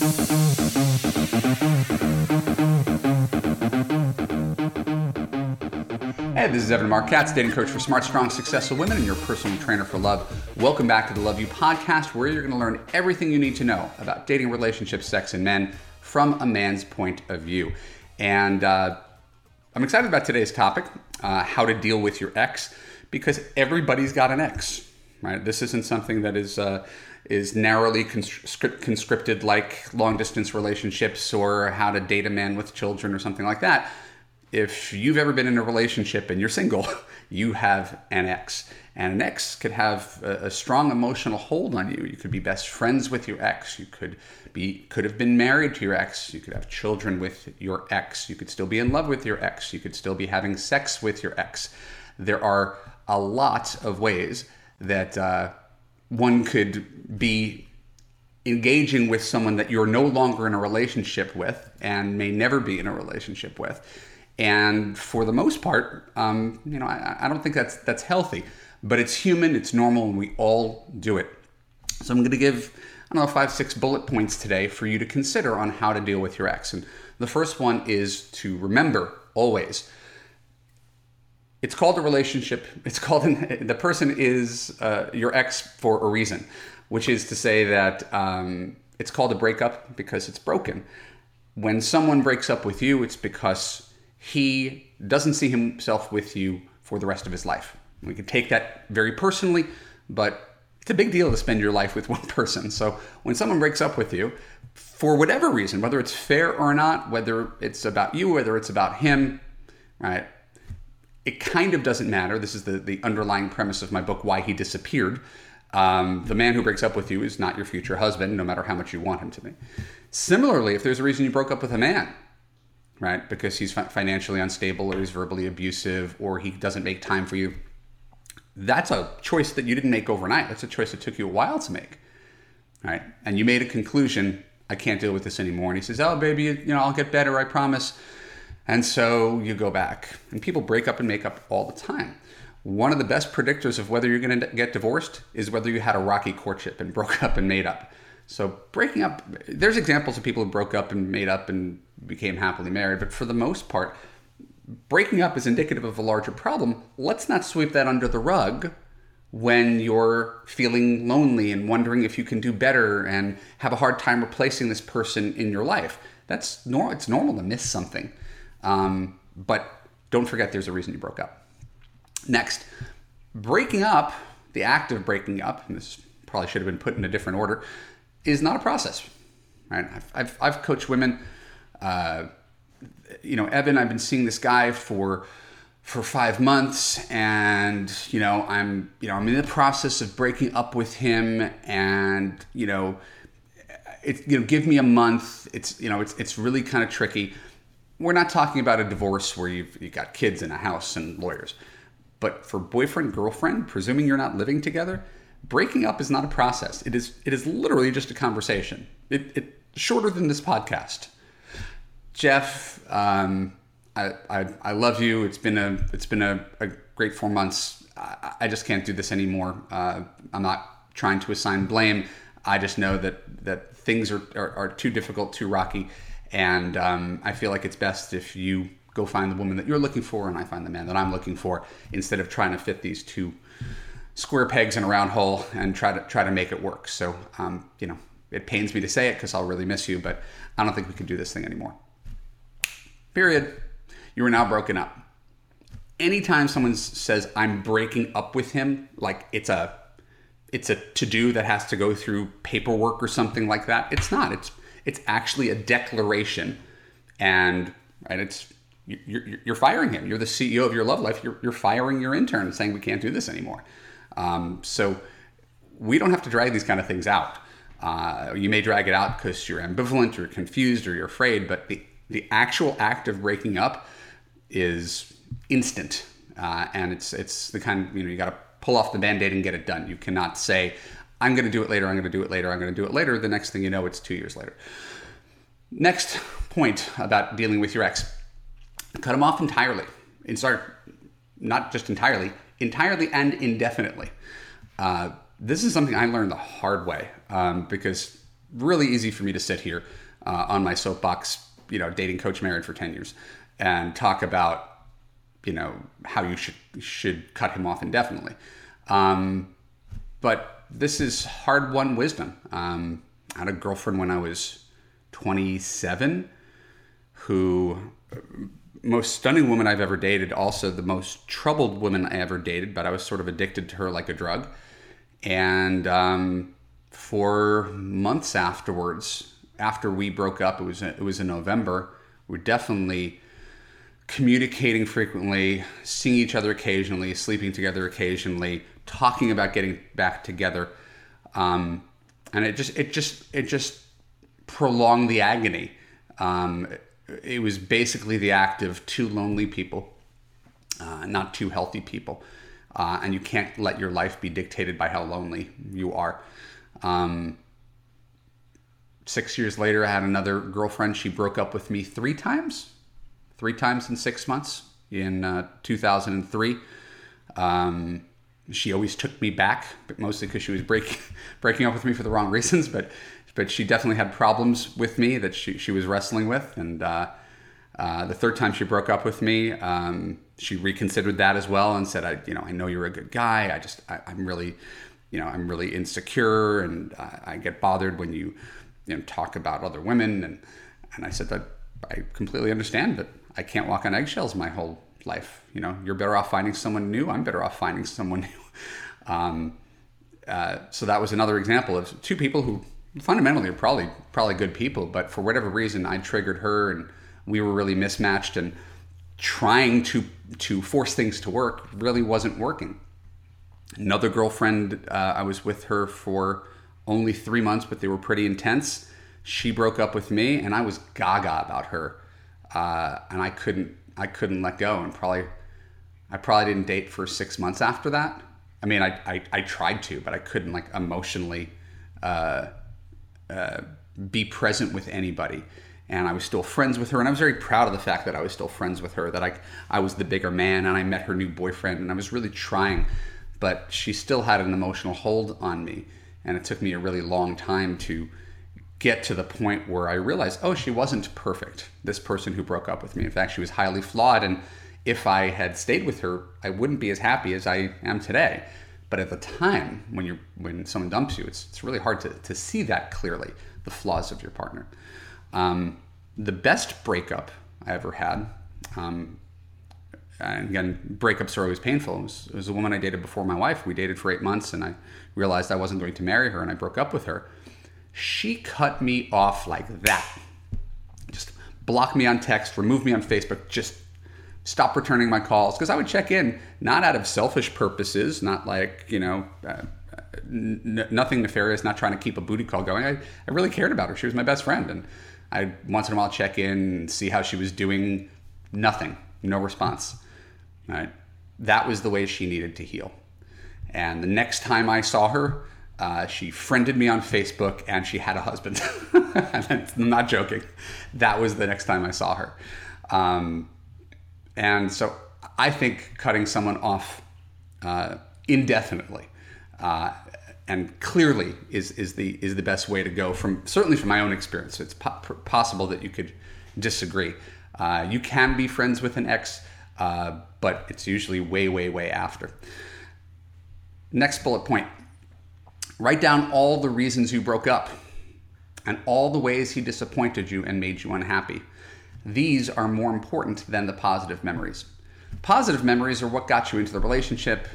Hey, this is Evan Marc Katz, dating coach for smart, strong, successful women and your personal trainer for love. Welcome back to the Love U podcast, where you're going to learn everything you need to know about dating, relationships, sex, and men from a man's point of view. And uh, I'm excited about today's topic uh, how to deal with your ex, because everybody's got an ex, right? This isn't something that is. Uh, is narrowly conscript, conscripted like long distance relationships or how to date a man with children or something like that if you've ever been in a relationship and you're single, you have an ex. And an ex could have a, a, strong emotional hold on you. You could be best friends with your ex. You could be could have been married to your ex. You could have children with your ex. You could still be in love with your ex. You could still be having sex with your ex. There are a lot of ways that uh, one could be engaging with someone that you're no longer in a relationship with and may never be in a relationship with and for the most part, um, you know, I, I don't think that's that's healthy. But it's human, it's normal, and we all do it. So I'm going to give I don't know five six bullet points today for you to consider on how to deal with your ex. And the first one is to remember always. It's called a relationship. It's called an, the person is uh, your ex for a reason, which is to say that um, it's called a breakup because it's broken. When someone breaks up with you, it's because he doesn't see himself with you for the rest of his life. We can take that very personally, but it's a big deal to spend your life with one person. So when someone breaks up with you, for whatever reason, whether it's fair or not, whether it's about you, whether it's about him, right? It kind of doesn't matter. This is the, the underlying premise of my book, Why He Disappeared. Um, the man who breaks up with you is not your future husband, no matter how much you want him to be. Similarly, if there's a reason you broke up with a man, right? Because he's financially unstable or he's verbally abusive or he doesn't make time for you. That's a choice that you didn't make overnight. That's a choice that took you a while to make, right? And you made a conclusion. I can't deal with this anymore. And he says, "Oh, baby, you know, I'll get better. I promise." And so you go back. And people break up and make up all the time. One of the best predictors of whether you're going to get divorced is whether you had a rocky courtship and broke up and made up. So breaking up, there's examples of people who broke up and made up and became happily married, but for the most part, breaking up is indicative of a larger problem. Let's not sweep that under the rug when you're feeling lonely and wondering if you can do better and have a hard time replacing this person in your life. That's normal. It's normal to miss something, um, but don't forget there's a reason you broke up. Next, breaking up, the act of breaking up, and this probably should have been put in a different order is not a process. Right? I've, I've, I've coached women. Uh, you know, Evan, I've been seeing this guy for for five months, and you know, I'm you know I'm in the process of breaking up with him, and you know, it's you know, give me a month. It's you know, it's it's really kind of tricky. We're not talking about a divorce where you've you got kids in a house and lawyers, but for boyfriend girlfriend, presuming you're not living together breaking up is not a process. It is it is literally just a conversation. It, it shorter than this podcast. Jeff, um, I, I, I love you. It's been a it's been a, a great four months. I, I, just can't do this anymore. Uh, I'm not trying to assign blame. I just know that that things are, are, are too difficult, too rocky, and um, I feel like it's best if you go find the woman that you're looking for, and I find the man that I'm looking for, instead of trying to fit these two square pegs in a round hole and try to try to make it work. So, um, you know, it pains me to say it because I'll really miss you, but I don't think we can do this thing anymore. Period. You are now broken up. Anytime someone says I'm breaking up with him, like it's a it's a to do that has to go through paperwork or something like that. It's not. It's it's actually a declaration, and right. It's you're, you're firing him. You're the CEO of your love life. You're, you're firing your intern and saying we can't do this anymore. Um, so we don't have to drag these kind of things out. Uh, you may drag it out because you're ambivalent or confused or you're afraid, but the, the actual act of breaking up is instant. Uh, and it's, it's the kind you know, you got to pull off the band aid and get it done. You cannot say, I'm going to do it later, I'm going to do it later, I'm going to do it later. The next thing you know, it's two years later. Next point about dealing with your ex cut them off entirely. And start, not just entirely, entirely and indefinitely. Uh, this is something I learned the hard way um, because really easy for me to sit here uh, on my soapbox, you know, dating coach married for 10 years and talk about, you know, how you should, should cut him off indefinitely. Um, but this is hard won wisdom. Um, I had a girlfriend when I was 27 who most stunning woman I've ever dated, also the most troubled woman I ever dated, but I was sort of addicted to her like a drug. And um, for months afterwards, after we broke up, it was it was in November. We definitely communicating frequently, seeing each other occasionally, sleeping together occasionally, talking about getting back together, um, and it just it just it just prolonged the agony. Um, it was basically the act of two lonely people, uh, not two healthy people. Uh, and you can't let your life be dictated by how lonely you are. Um, six years later, I had another girlfriend. She broke up with me three times, three times in six months in uh, 2003. Um, she always took me back, but mostly because she was breaking breaking up with me for the wrong reasons. But but she definitely had problems with me that she, she was wrestling with. And uh, uh, the third time she broke up with me, um, she reconsidered that as well and said, I, you know, I know you're a good guy. I just, I, am really, you know, I'm really insecure and I, I get bothered when you, you know, talk about other women. And, and I said that I completely understand, but I can't walk on eggshells my whole life. You know, you're better off finding someone new. I'm better off finding someone new. Um, uh, so that was another example of two people who fundamentally are probably probably good people, but for whatever reason, I triggered her, and we were really mismatched, and trying to to force things to work really wasn't working. Another girlfriend, uh, I was with her for only three months, but they were pretty intense. She broke up with me, and I was gaga about her, uh, and I couldn't I couldn't let go, and probably I probably didn't date for six months after that. I mean, I I, I tried to, but I couldn't like emotionally. Uh, uh, be present with anybody. And I was still friends with her, and I was very proud of the fact that I was still friends with her. That I I was the bigger man, and I met her new boyfriend, and I was really trying, but she still had an emotional hold on me, and it took me a really long time to get to the point where I realized, oh, she wasn't perfect. This person who broke up with me, in fact, she was highly flawed, and if I had stayed with her, I wouldn't be as happy as I am today. But at the time, when you when someone dumps you, it's, it's really hard to, to see that clearly, the flaws of your partner. Um, the best breakup I ever had, um, and again, breakups are always painful. It was, it was a woman I dated before my wife. We dated for eight months, and I realized I wasn't going to marry her, and I broke up with her. She cut me off like that. Just blocked me on text, removed me on Facebook, just stop returning my calls because I would check in not out of selfish purposes, not like, you know, uh, n- nothing nefarious, not trying to keep a booty call going. I, I really cared about her. She was my best friend. And I once in a while check in and see how she was doing. Nothing, no response. Right? That was the way she needed to heal. And the next time I saw her, uh, she friended me on Facebook and she had a husband. I'm not joking. That was the next time I saw her. Um, and so I think cutting someone off uh, indefinitely uh, and clearly is, is the is the best way to go. From certainly from my own experience, it's po- possible that you could disagree. Uh, you can be friends with an ex, uh, but it's usually way way way after. Next bullet point: write down all the reasons you broke up and all the ways he disappointed you and made you unhappy. These are more important than the positive memories. Positive memories are what got you into the relationship,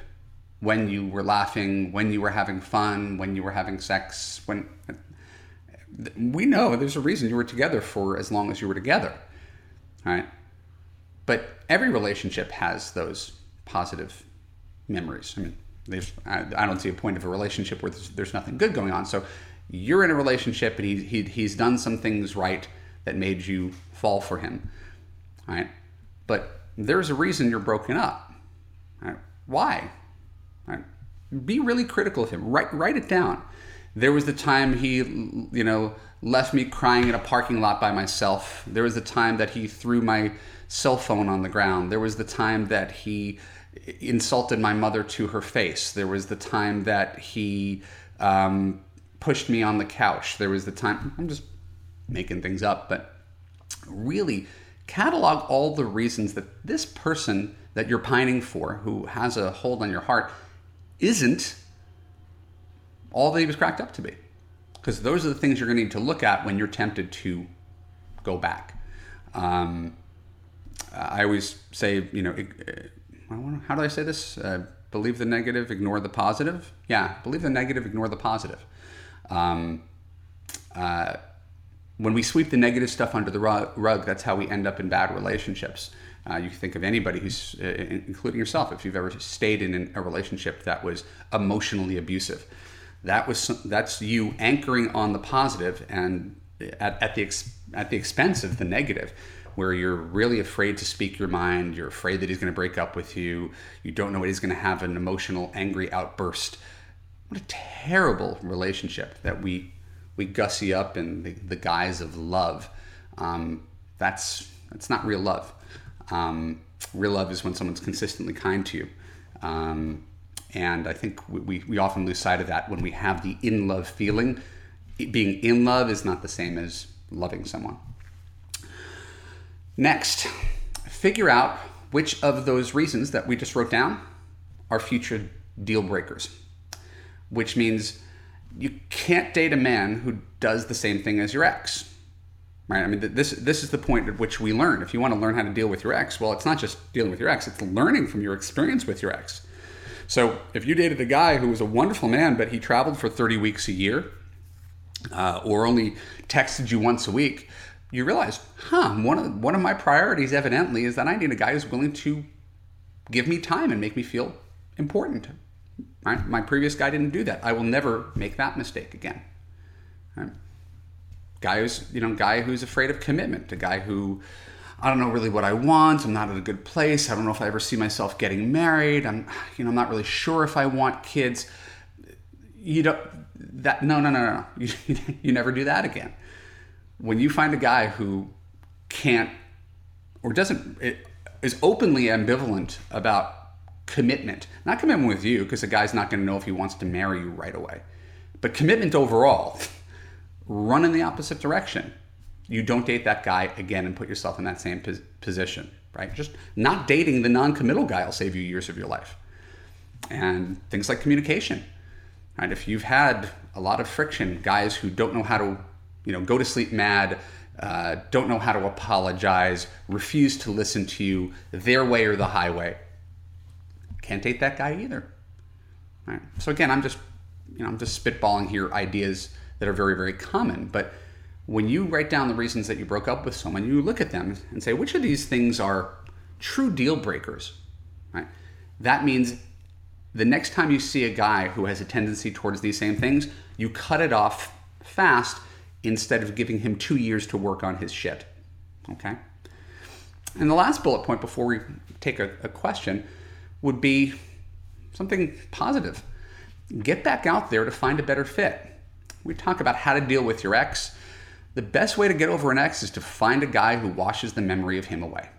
when you were laughing, when you were having fun, when you were having sex, when we know there's a reason you were together for as long as you were together. Right? But every relationship has those positive memories. I mean, there's, I, I don't see a point of a relationship where there's, there's nothing good going on. So you're in a relationship and he, he, he's done some things right that made you fall for him. Right? But there's a reason you're broken up. Right? Why? Right? Be really critical of him. Write write it down. There was the time he, you know, left me crying in a parking lot by myself. There was the time that he threw my cell phone on the ground. There was the time that he insulted my mother to her face. There was the time that he um, pushed me on the couch. There was the time, I'm just making things up, but really catalog all the reasons that this person that you're pining for, who has a hold on your heart, isn't all that he was cracked up to be. Because those are the things you're going to need to look at when you're tempted to go back. Um, I always say, you know, how do I say this? Uh, believe the negative, ignore the positive. Yeah, believe the negative, ignore the positive. Um, uh, when we sweep the negative stuff under the rug, that's how we end up in bad relationships. Uh, you can think of anybody who's, uh, including yourself, if you've ever stayed in a relationship that was emotionally abusive. That was that's you anchoring on the positive and at, at the ex, at the expense of the negative, where you're really afraid to speak your mind. You're afraid that he's going to break up with you. You don't know what he's going to have an emotional, angry outburst. What a terrible relationship that we we gussy up in the, the guise of love. Um, that's that's not real love. Um, real love is when someone's consistently kind to you. Um, and I think we, we often lose sight of that when we have the in love feeling. Being in love is not the same as loving someone. Next, figure out which of those reasons that we just wrote down are future deal breakers, which means you can't date a man who does the same thing as your ex. Right? I mean, this this is the point at which we learn. If you want to learn how to deal with your ex, well, it's not just dealing with your ex; it's learning from your experience with your ex. So, if you dated a guy who was a wonderful man, but he traveled for 30 weeks a year, uh, or only texted you once a week, you realize, huh? One of one of my priorities, evidently, is that I need a guy who's willing to give me time and make me feel important. Right? My previous guy didn't do that. I will never make that mistake again. Right? Guy who's you know guy who's afraid of commitment. A guy who I don't know really what I want. I'm not in a good place. I don't know if I ever see myself getting married. I'm you know I'm not really sure if I want kids. You don't that no no no no you, you never do that again. When you find a guy who can't or doesn't is openly ambivalent about commitment. Not commitment with you, because the guy's not going to know if he wants to marry you right away, but commitment overall. Run in the opposite direction. You don't date that guy again and put yourself in that same pos- position, right? Just not dating the non committal guy will save you years of your life. And things like communication, right? If you've had a lot of friction, guys who don't know how to, you know, go to sleep mad, uh, don't know how to apologize, refuse to listen to you, their way or the highway, can't date that guy either. Right. So again, I'm just you know I'm just spitballing here ideas that are very very common, but when you write down the reasons that you broke up with someone, you look at them and say which of these things are true deal breakers. Right. That means the next time you see a guy who has a tendency towards these same things, you cut it off fast instead of giving him two years to work on his shit. Okay? And the last bullet point before we take a, a question would be something positive. Get back out there to find a better fit. We talk about how to deal with your ex. The best way to get over an ex is to find a guy who washes the memory of him away.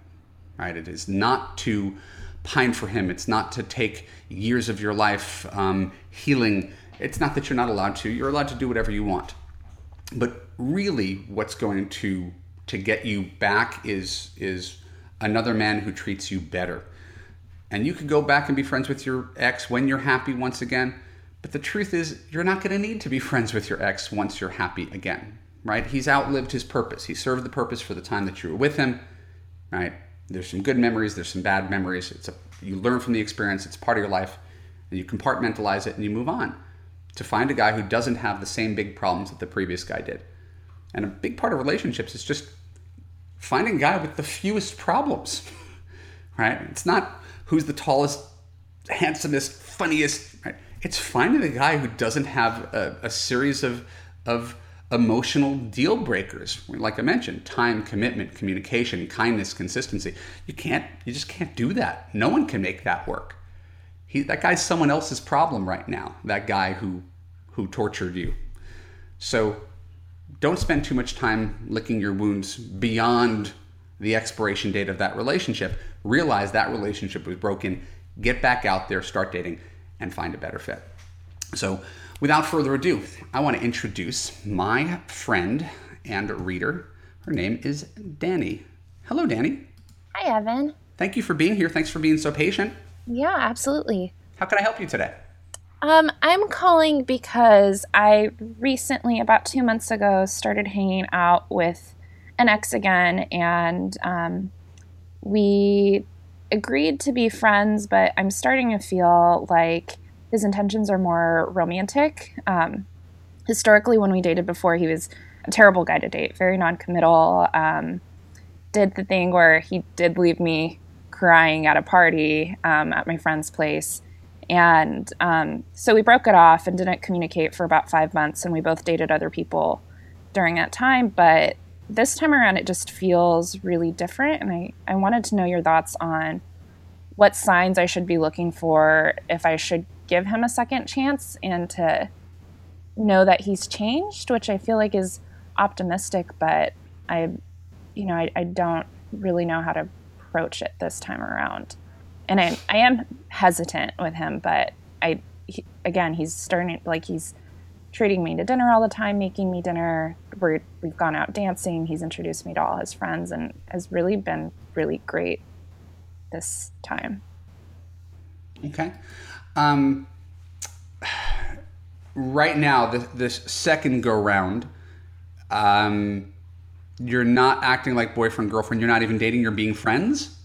Right? It is not to pine for him. It's not to take years of your life um, healing. It's not that you're not allowed to. You're allowed to do whatever you want. But really, what's going to to get you back is is another man who treats you better and you could go back and be friends with your ex when you're happy once again. But the truth is, you're not going to need to be friends with your ex once you're happy again, right? He's outlived his purpose. He served the purpose for the time that you were with him, right? There's some good memories, there's some bad memories. It's a, you learn from the experience, it's part of your life, and you compartmentalize it and you move on to find a guy who doesn't have the same big problems that the previous guy did. And a big part of relationships is just finding a guy with the fewest problems, right? It's not who's the tallest, handsomest, funniest. Right? It's finding a guy who doesn't have a, a series of of emotional deal breakers. Like I mentioned, time, commitment, communication, kindness, consistency. You can't. You just can't do that. No one can make that work. He, that guy's someone else's problem right now. That guy who who tortured you. So don't spend too much time licking your wounds beyond the expiration date of that relationship, realize that relationship was broken, get back out there, start dating, and find a better fit. So, without further ado, I want to introduce my friend and reader. Her name is Danny. Hello, Danny. Hi, Evan. Thank you for being here. Thanks for being so patient. Yeah, absolutely. How can I help you today? Um, I'm calling because I recently, about two months ago, started hanging out with an ex again, and um, we agreed to be friends, but I'm starting to feel like his intentions are more romantic. Um, historically, when we dated before, he was a terrible guy to date, very non-committal. Um, did the thing where he did leave me crying at a party um, at my friend's place. And um, so we broke it off and didn't communicate for about five months. And we both dated other people during that time. But this time around, it just feels really different. And I, I wanted to know your thoughts on what signs I should be looking for if I should give him a second chance and to know that he's changed, which I feel like is optimistic, but I, you know, I, I don't really know how to approach it this time around. And I, I am hesitant with him, but I, he, again, he's starting like he's treating me to dinner all the time, making me dinner. We're, we've gone out dancing. He's introduced me to all his friends and has really been really great this time. Okay. Um, right now, this, this second go round, um, you're not acting like boyfriend girlfriend. You're not even dating. You're being friends.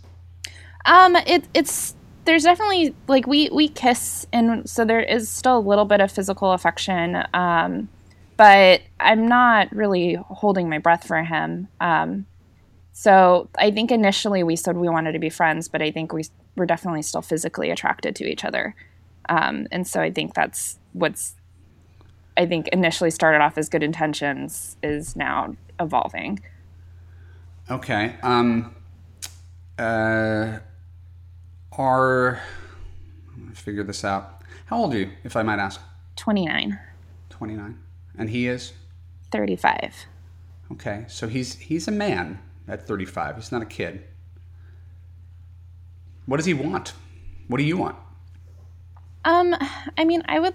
Um, it, it's there's definitely like we we kiss, and so there is still a little bit of physical affection. Um, but I'm not really holding my breath for him. Um, so I think initially we said we wanted to be friends, but I think we were definitely still physically attracted to each other. Um, and so I think that's what's I think initially started off as good intentions is now evolving. Okay. Um, uh, are figure this out. How old are you, if I might ask? 29. 29. And he is? 35. Okay. So he's he's a man at 35. He's not a kid. What does he want? What do you want? Um, I mean, I would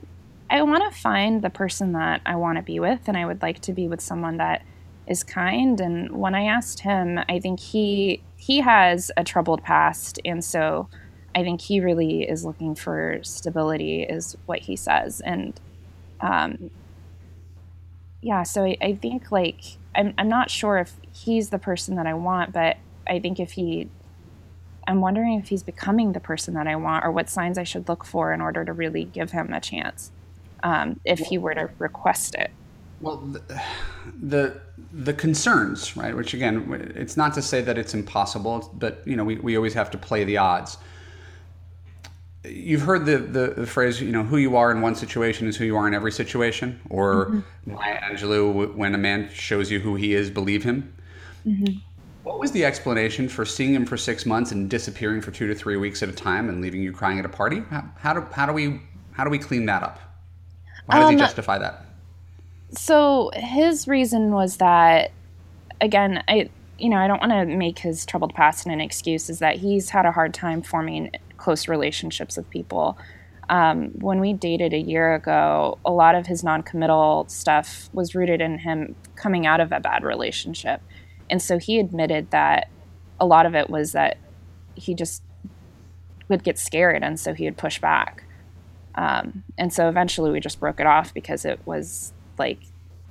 I want to find the person that I want to be with and I would like to be with someone that is kind. And when I asked him, I think he he has a troubled past. And so I think he really is looking for stability is what he says. And um yeah, so I, I think like I'm I'm not sure if he's the person that I want, but I think if he I'm wondering if he's becoming the person that I want or what signs I should look for in order to really give him a chance um, if he were to request it. Well, the, the, the concerns, right? Which again, it's not to say that it's impossible, but you know, we, we always have to play the odds. You've heard the, the, the phrase, you know, who you are in one situation is who you are in every situation, or mm-hmm. Maya Angelou, when a man shows you who he is, believe him. Mm-hmm. What was the explanation for seeing him for six months and disappearing for two to three weeks at a time and leaving you crying at a party? How, how do how do we how do we clean that up? How does um, he justify that? So his reason was that, again, I you know I don't want to make his troubled past an excuse. Is that he's had a hard time forming close relationships with people. Um, when we dated a year ago, a lot of his non-committal stuff was rooted in him coming out of a bad relationship and so he admitted that a lot of it was that he just would get scared, and so he would push back. Um, and so eventually we just broke it off because it was like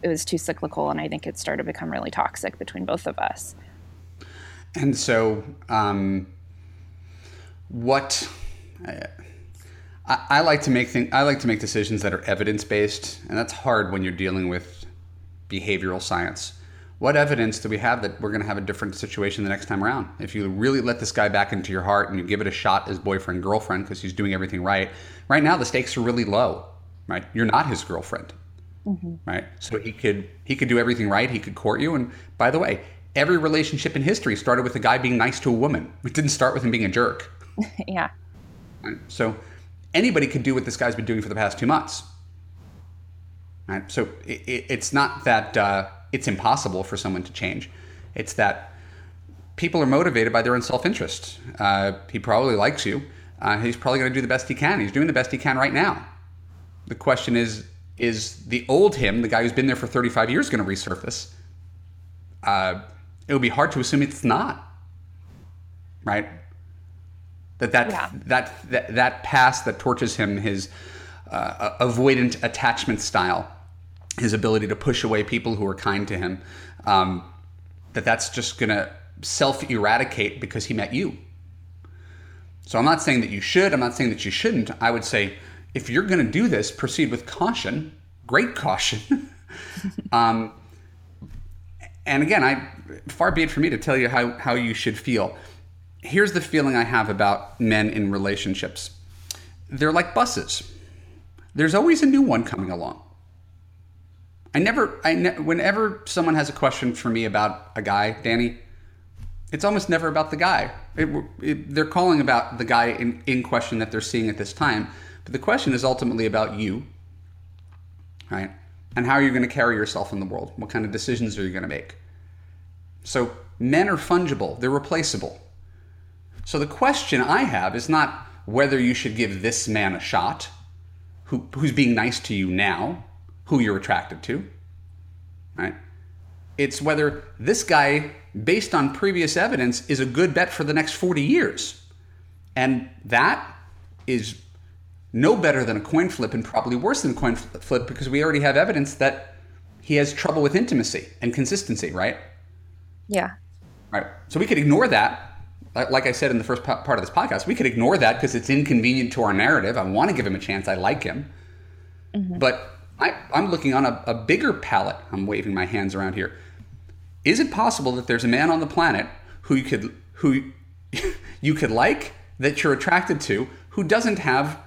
it was too cyclical, and I think it started to become really toxic between both of us. And so, um, what I, I, like to make things i like to make decisions that are evidence based, and that's hard when you're dealing with behavioral science what evidence do we have that we're going to have a different situation the next time around? If you really let this guy back into your heart and you give it a shot as boyfriend, girlfriend, because he's doing everything right, right now the stakes are really low, right? You're not his girlfriend, mm-hmm. right? So he could he could do everything right. He could court you. And by the way, every relationship in history started with a guy being nice to a woman. It didn't start with him being a jerk. yeah. Right? So anybody could do what this guy's been doing for the past two months. Right? So it, it, it's not that. Uh, it's impossible for someone to change. It's that people are motivated by their own self interest. Uh, he probably likes you. Uh, he's probably going to do the best he can. He's doing the best he can right now. the question is is the old him, the guy who's been there for 35 years, going to resurface? Uh, it would be hard to assume it's not, right? That that, yeah. that that that past that tortures him, his uh, avoidant attachment style, his ability to push away people who are kind to him, um, that that's just going to self eradicate because he met you. So I'm not saying that you should. I'm not saying that you shouldn't. I would say if you're going to do this, proceed with caution, great caution. um, and again, I far be it for me to tell you how, how you should feel. Here's the feeling I have about men in relationships. They're like buses. There's always a new one coming along. I never, I ne- whenever someone has a question for me about a guy, Danny, it's almost never about the guy. It, it, they're calling about the guy in, in question that they're seeing at this time but the question is ultimately about you, right? And how are you going to carry yourself in the world? What kind of decisions are you going to make? So men are fungible, they're replaceable. So the question I have is not whether you should give this man a shot, who, who's being nice to you now, who you're attracted to, right? It's whether this guy, based on previous evidence, is a good bet for the next 40 years. And that is no better than a coin flip and probably worse than a coin flip because we already have evidence that he has trouble with intimacy and consistency, right? Yeah. Right. So we could ignore that. Like I said in the first part of this podcast, we could ignore that because it's inconvenient to our narrative. I want to give him a chance. I like him. Mm-hmm. But I, am looking on a, a bigger palette. I'm waving my hands around here. Is it possible that there's a man on the planet who you could who you could like that you're attracted to who doesn't have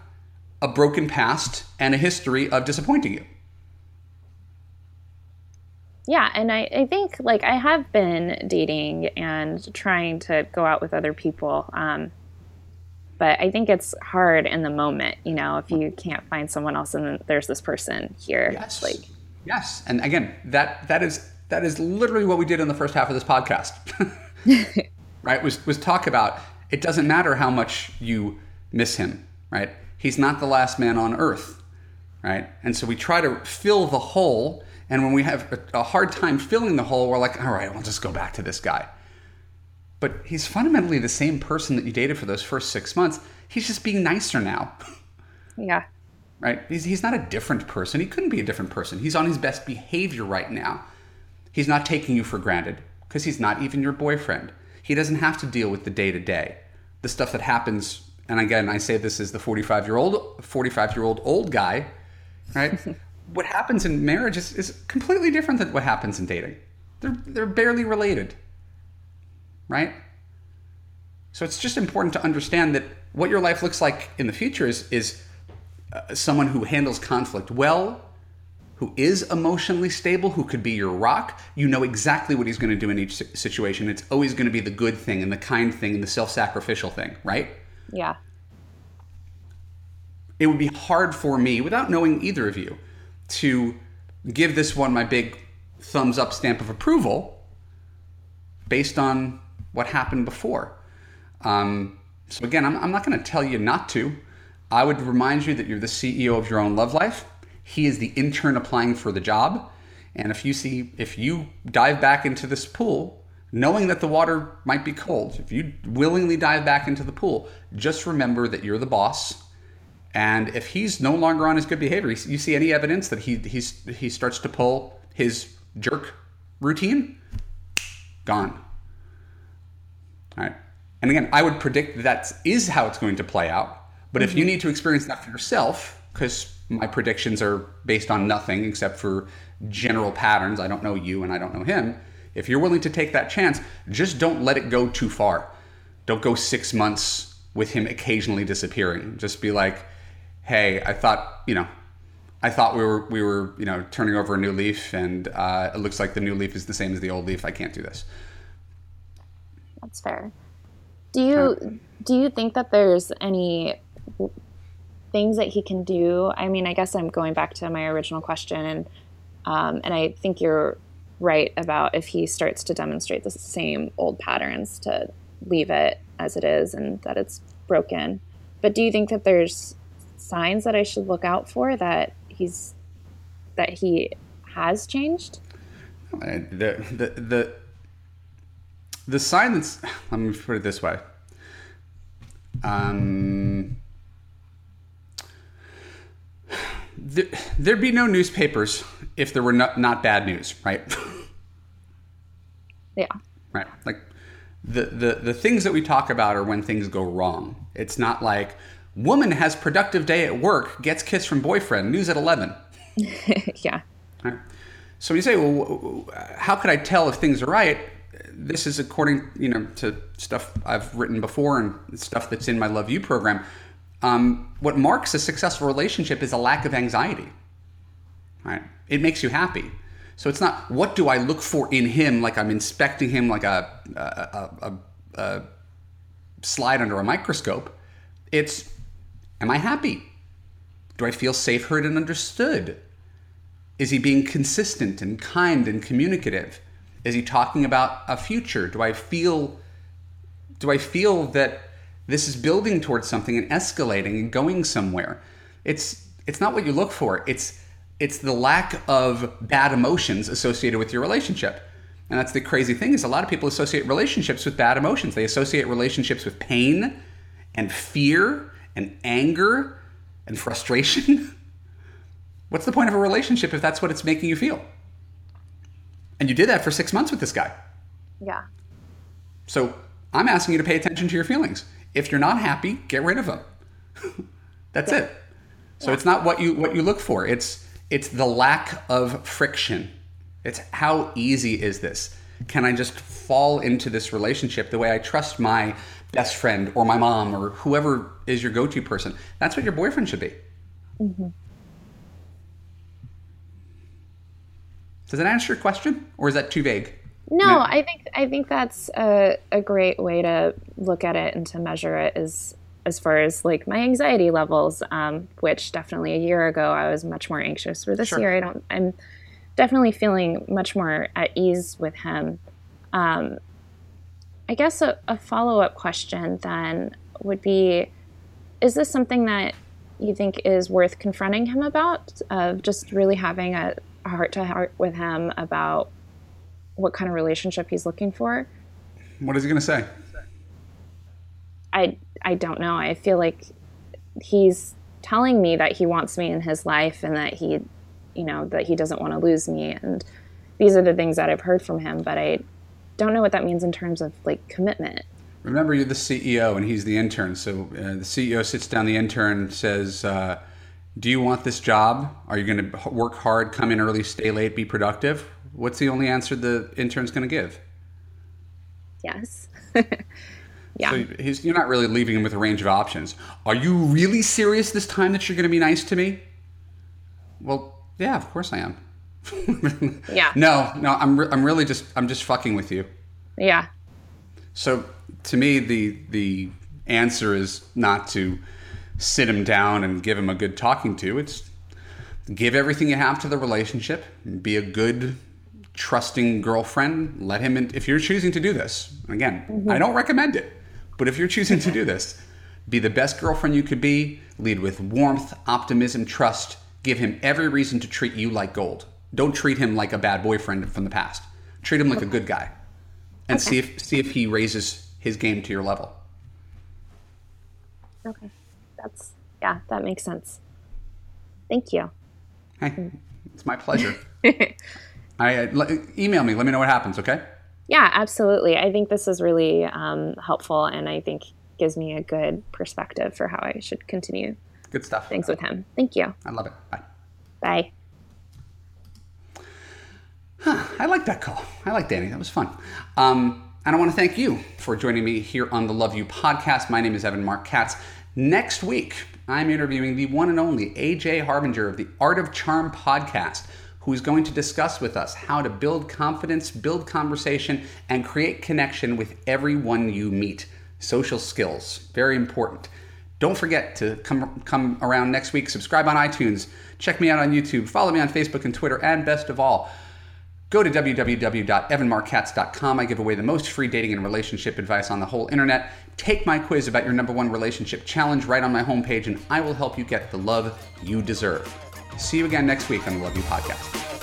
a broken past and a history of disappointing you. Yeah, and I, I think like I have been dating and trying to go out with other people. Um, but I think it's hard in the moment, you know, if you can't find someone else and then there's this person here. Yes. Like Yes. And again, that that is that is literally what we did in the first half of this podcast. right? Was was talk about it doesn't matter how much you miss him, right? He's not the last man on earth, right? And so we try to fill the hole. And when we have a hard time filling the hole, we're like, all right, we'll just go back to this guy. But he's fundamentally the same person that you dated for those first six months. He's just being nicer now. Yeah. Right? He's, he's not a different person. He couldn't be a different person. He's on his best behavior right now. He's not taking you for granted because he's not even your boyfriend. He doesn't have to deal with the day to day, the stuff that happens and again, I say this as the 45 year old, 45 year old old guy, right? what happens in marriage is, is completely different than what happens in dating. They're, they're barely related, right? So it's just important to understand that what your life looks like in the future is, is uh, someone who handles conflict well, who is emotionally stable, who could be your rock. You know exactly what he's going to do in each situation. It's always going to be the good thing and the kind thing and the self sacrificial thing, right? Yeah. It would be hard for me, without knowing either of you, to give this one my big thumbs up stamp of approval based on what happened before. Um, so, again, I'm, I'm not going to tell you not to. I would remind you that you're the CEO of your own love life. He is the intern applying for the job. And if you see, if you dive back into this pool knowing that the water might be cold, if you willingly dive back into the pool, just remember that you're the boss. And if he's no longer on his good behavior, you see any evidence that he he's, he starts to pull his jerk routine, gone. All right. And again, I would predict that, that is how it's going to play out. But mm-hmm. if you mm-hmm. need to experience that for yourself, because my predictions are based on nothing except for general patterns, I don't know you and I don't know him if you're willing to take that chance, just don't let it go too far. Don't go six months with him occasionally disappearing. Just be like, hey, I thought, you know, I thought we were we were you know turning over a new leaf, and uh, it looks like the new leaf is the same as the old leaf. I can't do this. That's fair. Do you do you think that there's any things that he can do? I mean, I guess I'm going back to my original question, and um, and I think you're right about if he starts to demonstrate the same old patterns to leave it as it is and that it's broken. But do you think that there's signs that I should look out for that he's that he has changed? The the the the sign that's let me put it this way. Um, there, there'd be no newspapers if there were not, not bad news, right? Yeah. Right. Like the, the the things that we talk about are when things go wrong. It's not like woman has productive day at work, gets kiss from boyfriend, news at 11. yeah. Right? So when you say, well, how could I tell if things are right? This is according, you know, to stuff I've written before and stuff that's in my Love U program. Um, what marks a successful relationship is a lack of anxiety. Right? It makes you happy. So it's not what do I look for in him, like I'm inspecting him like a, a, a, a slide under a microscope. It's am I happy? Do I feel safe, heard, and understood? Is he being consistent and kind and communicative? Is he talking about a future? Do I feel do I feel that this is building towards something and escalating and going somewhere? It's it's not what you look for. It's it's the lack of bad emotions associated with your relationship. And that's the crazy thing is a lot of people associate relationships with bad emotions. They associate relationships with pain and fear and anger and frustration. What's the point of a relationship if that's what it's making you feel? And you did that for six months with this guy. Yeah. So I'm asking you to pay attention to your feelings. If you're not happy, get rid of them. that's yeah. it. So yeah. it's not what you what you look for. It's it's the lack of friction. It's how easy is this? Can I just fall into this relationship the way I trust my best friend or my mom or whoever is your go-to person? That's what your boyfriend should be. Mm-hmm. Does that answer your question, or is that too vague? No, I think I think that's a, a great way to look at it and to measure it is as far as like my anxiety levels, um, which definitely a year ago I was much more anxious. For this sure. year, I don't. I'm definitely feeling much more at ease with him. Um, I guess a, a follow up question then would be: Is this something that you think is worth confronting him about? Of just really having a heart to heart with him about what kind of relationship he's looking for. What is he going to say? I I don't know. I feel like he's telling me that he wants me in his life and that he, you know, that he doesn't want to lose me. And these are the things that I've heard from him, but I don't know what that means in terms of like commitment. Remember, you're the CEO and he's the intern. So uh, the CEO sits down the intern, says, uh, "Do you want this job? Are you going to work hard, come in early, stay late, be productive?" What's the only answer the intern's going to give? Yes. Yeah. So he's, you're not really leaving him with a range of options. Are you really serious this time that you're going to be nice to me? Well, yeah, of course I am. yeah. No, no, I'm, re- I'm really just I'm just fucking with you. Yeah. So to me, the the answer is not to sit him down and give him a good talking to. It's give everything you have to the relationship. And be a good trusting girlfriend. Let him in if you're choosing to do this. Again, mm-hmm. I don't recommend it. But if you're choosing to do this, be the best girlfriend you could be, lead with warmth, optimism, trust, give him every reason to treat you like gold. Don't treat him like a bad boyfriend from the past. Treat him like a good guy. And okay. see if see if he raises his game to your level. Okay. That's yeah, that makes sense. Thank you. Hey, it's my pleasure. I uh, email me. Let me know what happens. Okay. Yeah, absolutely. I think this is really um, helpful, and I think gives me a good perspective for how I should continue. Good stuff. Things with him. Thank you. I love it. Bye. Bye. Huh, I like that call. I like Danny. That was fun. Um, and I want to thank you for joining me here on the Love U podcast. My name is Evan Marc Katz. Next week, I'm interviewing the one and only AJ Harbinger of the Art of Charm podcast who's going to discuss with us how to build confidence, build conversation, and create connection with everyone you meet. Social skills, very important. Don't forget to come, come around next week, subscribe on iTunes, check me out on YouTube, follow me on Facebook and Twitter, and best of all, go to www.evanmarckatz.com. I give away the most free dating and relationship advice on the whole internet. Take my quiz about your number one relationship challenge right on my homepage, and I will help you get the love you deserve. See you again next week on the Love U Podcast.